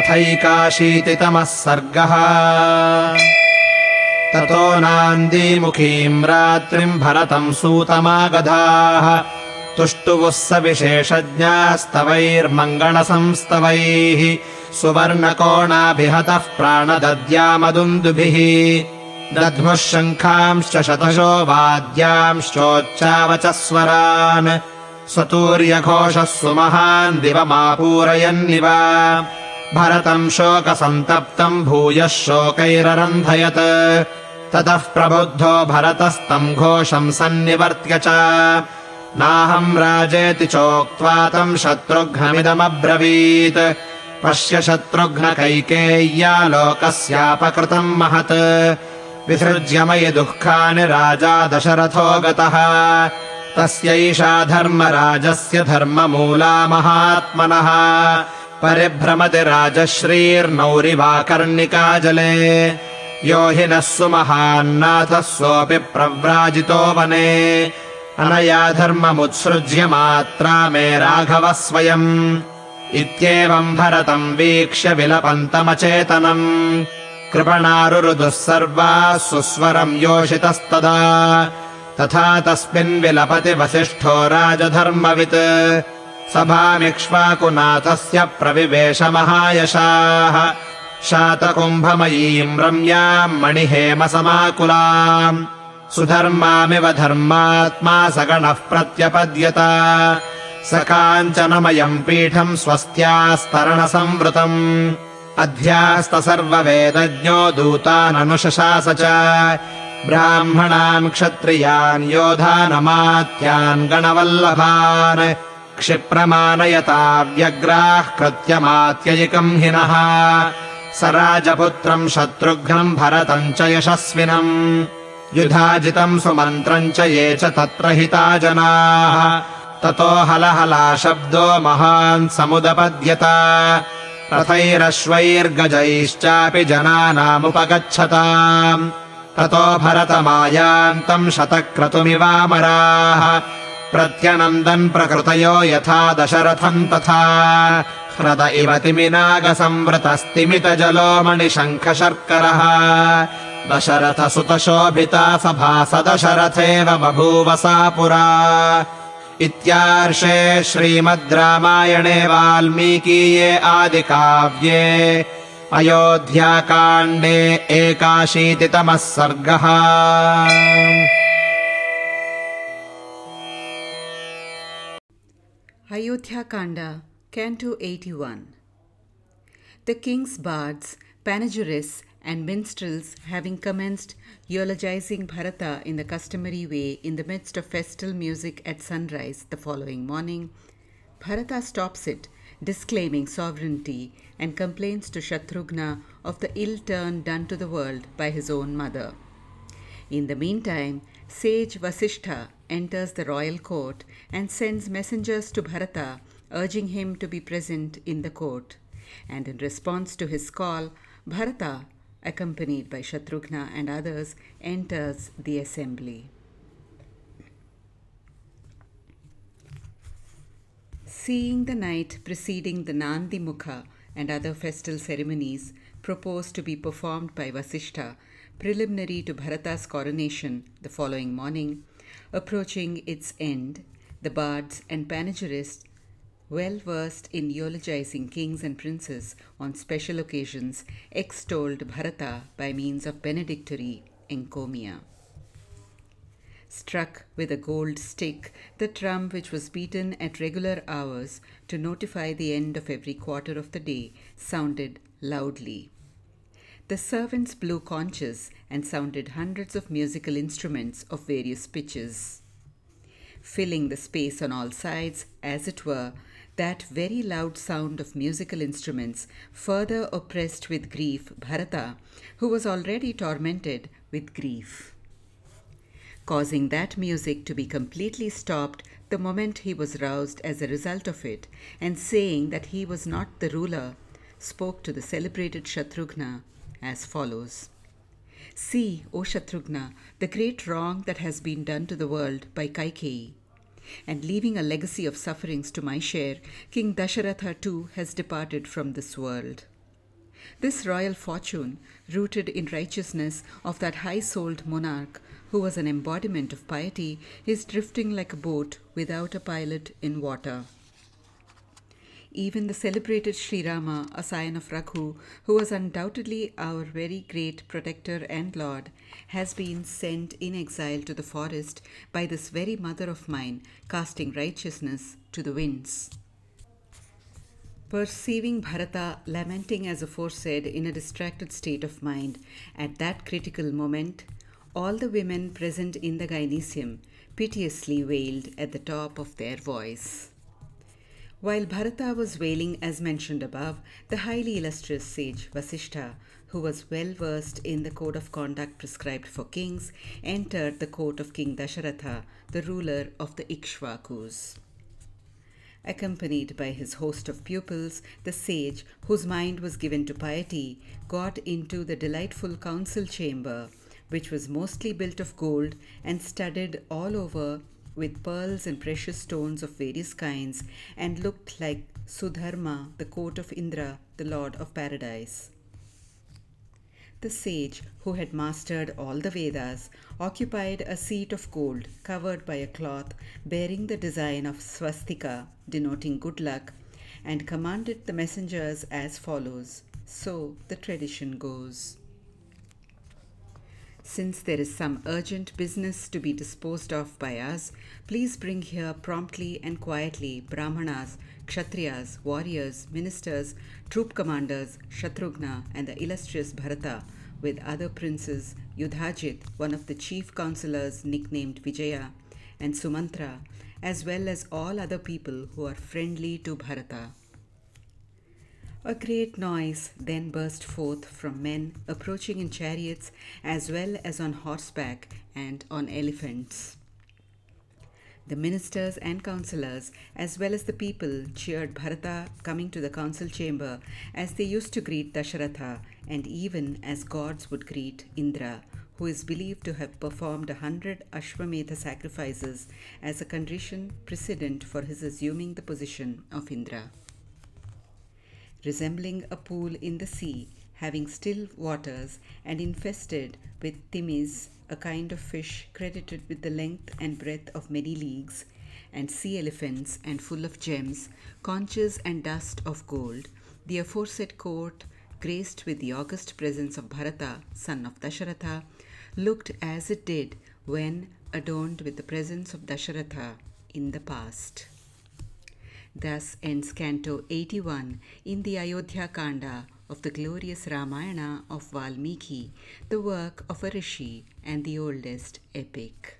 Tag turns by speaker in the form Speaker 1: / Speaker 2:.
Speaker 1: अथैकाशीतितमः सर्गः। ततो नान्दीमुखीम् रात्रिम् भरतम् सूतमागधाः। तुष्टुवुः स विशेषज्ञास्तवैर्मङ्गलसंस्तवैः सुवर्णकोणाभिहतः प्राणदद्यामदुन्दुभिः। दध्मुः शङ्खांश्च शतशो वाद्यांश्चोच्चावचस्वरान् स्वतूर्यघोषः सुमहान् दिवमापूरयन्निव भरतम् शोकसन्तप्तम् भूयः शोकैररन्धयत्। ततः प्रबुद्धो भरतस्तम् घोषम् सन्निवर्त्य च। नाहम् राजेति चोक्त्वा तम् शत्रुघ्नमिदमब्रवीत्। पश्य शत्रुघ्नकैकेय्या लोकस्यापकृतम् महत्। विसृज्य मयि दुःखानि राजा दशरथो गतः। तस्यैषा धर्मराजस्य धर्ममूला महात्मनः परिभ्रमति राजश्रीर्नौरिवाकर्णिका जले यो हि नः सुमहान्नाथः सोऽपि प्रव्राजितो वने। अनया धर्ममुत्सृज्य मात्रा मे राघवः स्वयम्। इत्येवम् भरतम् वीक्ष्य विलपन्तमचेतनम्। कृपणारुरुदुः सर्वाः सुस्वरम् योषितस्तदा। तथा तस्मिन् विलपति वसिष्ठो राजधर्मवित् सभामिक्ष्वाकुनाथस्य प्रविवेशमहायशाः। शातकुम्भमयीम् रम्याम् मणिहेमसमाकुलाम्। सुधर्मामिव धर्मात्मा सगणः प्रत्यपद्यत। स काञ्चनमयम् पीठम् स्वस्त्यास्तरणसंवृतम्। अध्यास्त सर्ववेदज्ञो दूताननुशशास च। ब्राह्मणान् क्षत्रियान् योधानमात्यान् गणवल्लभान् क्षिप्रमानयता व्यग्राः कृत्यमात्ययिकम् हिनः स राजपुत्रम् शत्रुघ्नम् भरतम् च यशस्विनम् युधाजितम् सुमन्त्रम् च ये च तत्र हिता जनाः। ततो हलहला शब्दो महान् समुदपद्यत। रथैरश्वैर्गजैश्चापि जनानामुपगच्छताम् ततो भरतमायान्तम् शतक्रतुमिवामराः प्रत्यनन्दन् प्रकृतयो यथा दशरथम् तथा। ह्रद इव तिमिनागसंवृतस्तिमितजलो मणिशङ्खशर्करः दशरथसुतशोभिता सभा स दशरथेव बभूव सा पुरा। इत्यार्षे श्रीमद् रामायणे वाल्मीकीये आदिकाव्ये। अयोध्याकाण्डे एकाशीतितमः सर्गः
Speaker 2: Ayodhya Kanda, Canto 81 The king's bards, panegyrists, and minstrels having commenced eulogizing Bharata in the customary way in the midst of festal music at sunrise the following morning, Bharata stops it, disclaiming sovereignty, and complains to Shatrughna of the ill turn done to the world by his own mother. In the meantime, sage Vasishtha enters the royal court and sends messengers to Bharata urging him to be present in the court. And in response to his call, Bharata, accompanied by Shatrughna and others, enters the assembly. Seeing the night preceding the Nandi Mukha and other festal ceremonies proposed to be performed by Vasishtha preliminary to Bharata's coronation the following morning, approaching its end, the bards and panegyrists, well versed in eulogizing kings and princes on special occasions, extolled Bharata by means of benedictory encomia. Struck with a gold stick, the drum which was beaten at regular hours to notify the end of every quarter of the day sounded loudly. The servants blew conches and sounded hundreds of musical instruments of various pitches. Filling the space on all sides, as it were, that very loud sound of musical instruments further oppressed with grief Bharata, who was already tormented with grief. Causing that music to be completely stopped the moment he was roused as a result of it, and saying that he was not the ruler, spoke to the celebrated Shatrughna as follows See, O Shatrughna, the great wrong that has been done to the world by Kaikeyi. And leaving a legacy of sufferings to my share, King Dasharatha too has departed from this world. This royal fortune, rooted in righteousness of that high souled monarch who was an embodiment of piety, is drifting like a boat without a pilot in water. Even the celebrated Sri Rama, a scion of Raghu, who was undoubtedly our very great protector and lord, has been sent in exile to the forest by this very mother of mine, casting righteousness to the winds. Perceiving Bharata lamenting as aforesaid in a distracted state of mind, at that critical moment, all the women present in the gynecium piteously wailed at the top of their voice. While Bharata was wailing as mentioned above, the highly illustrious sage Vasishtha, who was well versed in the code of conduct prescribed for kings, entered the court of King Dasharatha, the ruler of the Ikshvakus. Accompanied by his host of pupils, the sage, whose mind was given to piety, got into the delightful council chamber, which was mostly built of gold and studded all over with pearls and precious stones of various kinds, and looked like Sudharma, the court of Indra, the lord of paradise. The sage, who had mastered all the Vedas, occupied a seat of gold covered by a cloth bearing the design of swastika, denoting good luck, and commanded the messengers as follows. So the tradition goes. Since there is some urgent business to be disposed of by us, please bring here promptly and quietly Brahmanas, Kshatriyas, warriors, ministers, troop commanders, Shatrughna, and the illustrious Bharata, with other princes, Yudhajit, one of the chief counselors nicknamed Vijaya, and Sumantra, as well as all other people who are friendly to Bharata. A great noise then burst forth from men approaching in chariots as well as on horseback and on elephants. The ministers and councillors, as well as the people, cheered Bharata coming to the council chamber as they used to greet Dasharatha, and even as gods would greet Indra, who is believed to have performed a hundred Ashwamedha sacrifices as a condition precedent for his assuming the position of Indra resembling a pool in the sea, having still waters and infested with timis, a kind of fish credited with the length and breadth of many leagues, and sea elephants and full of gems, conches and dust of gold, the aforesaid court, graced with the august presence of Bharata, son of Dasharatha, looked as it did when adorned with the presence of Dasharatha in the past. Thus ends Canto 81 in the Ayodhya Kanda of the glorious Ramayana of Valmiki, the work of a rishi and the oldest epic.